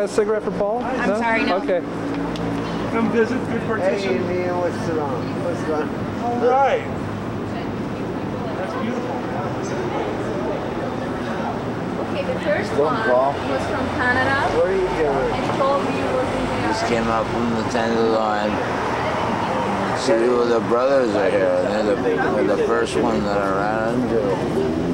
got a cigarette for Paul? I'm sorry, no. Okay. Come visit, good Hey, partition. Neil, what's wrong? What's wrong? All right. That's beautiful. Okay, the first Don't one call. was from Canada What are you doing? and told me it was in Just came up from the Tenderloin. See who the brothers are here. and They're the, they're the first one that I ran into.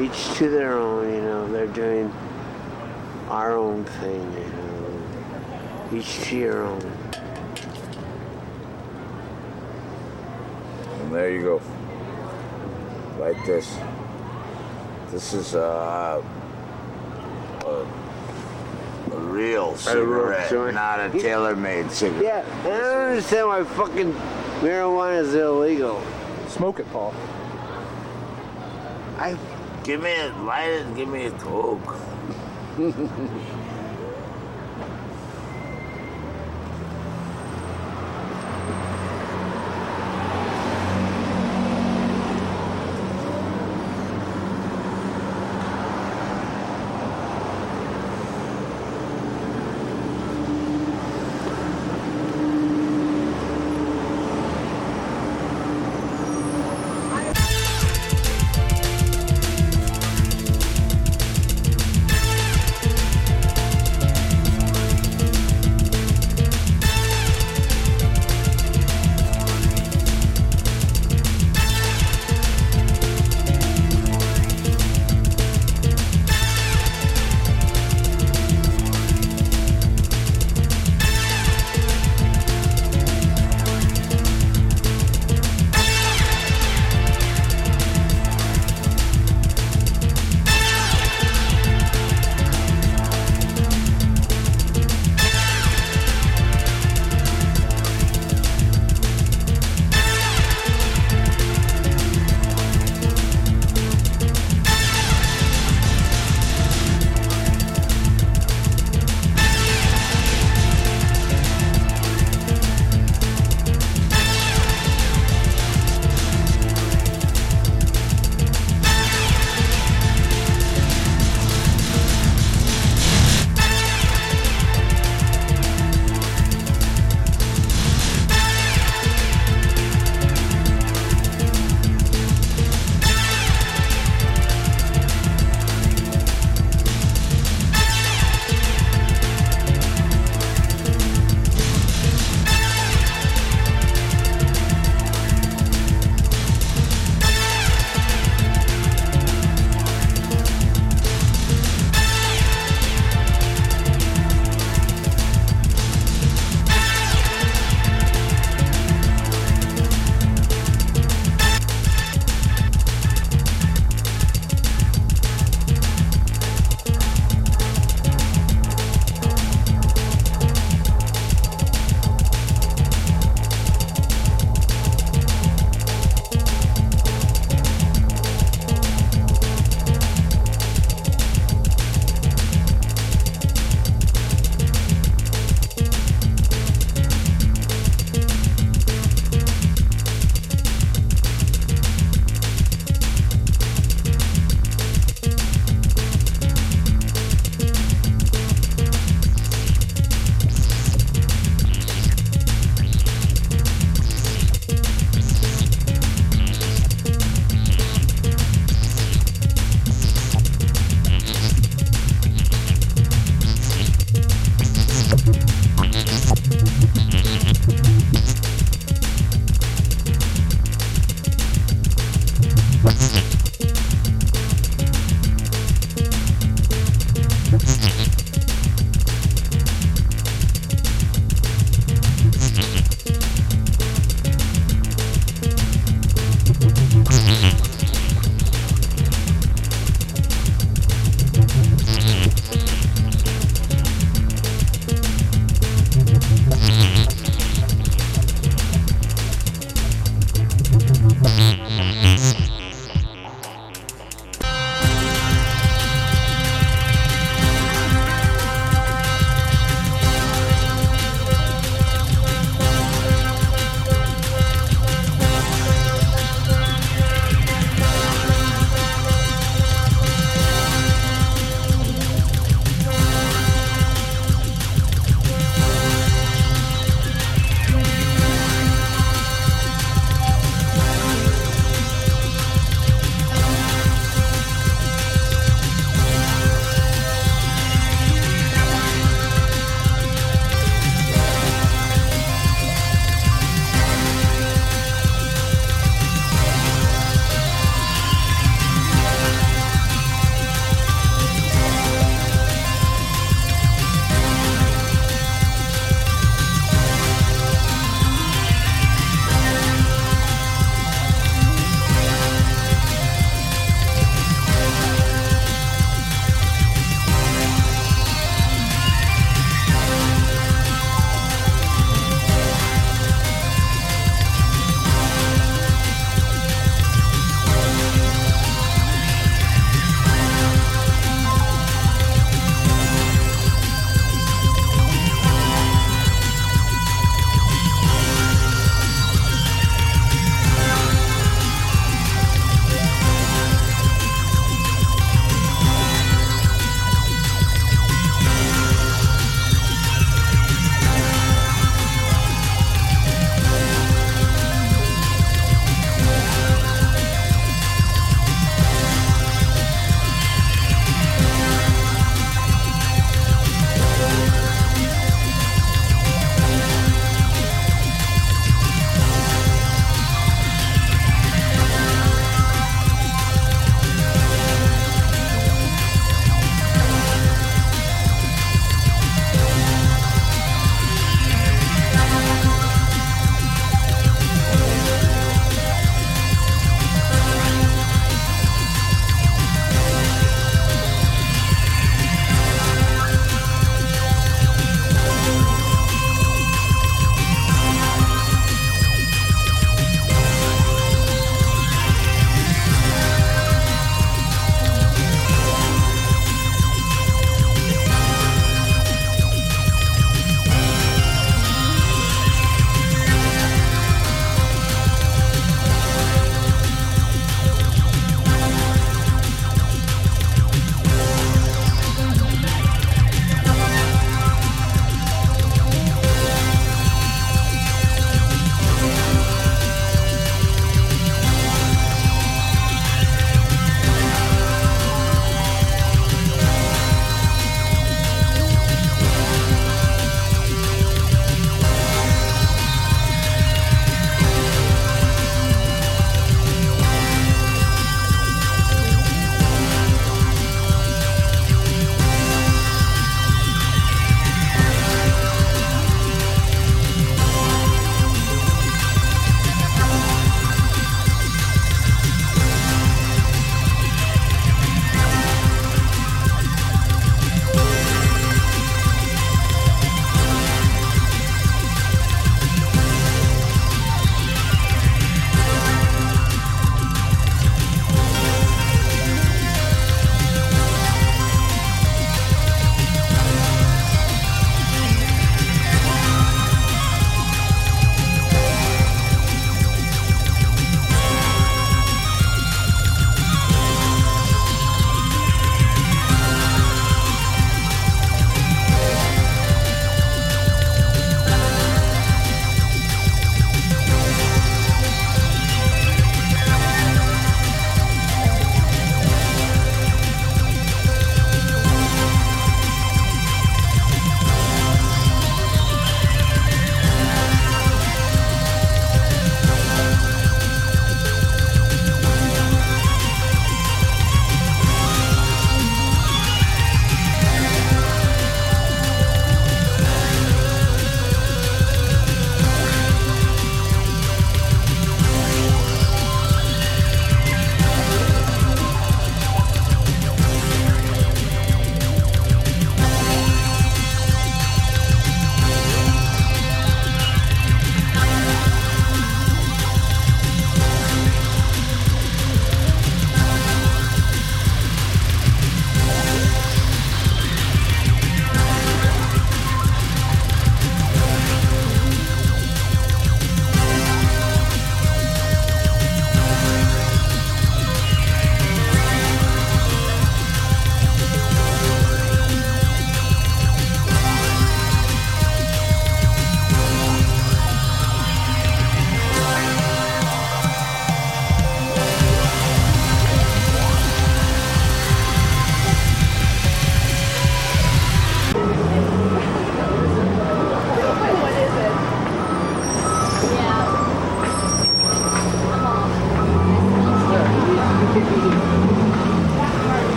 Each to their own, you know, they're doing our own thing, you know, each to your own. And there you go. Like this. This is uh, a, a real cigarette, joint. not a tailor-made cigarette. Yeah, and I don't understand why fucking marijuana is illegal. Smoke it, Paul. I Give me a light and give me a coke.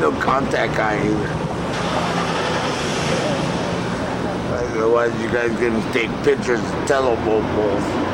no contact guy either. Otherwise, you guys can take pictures them both.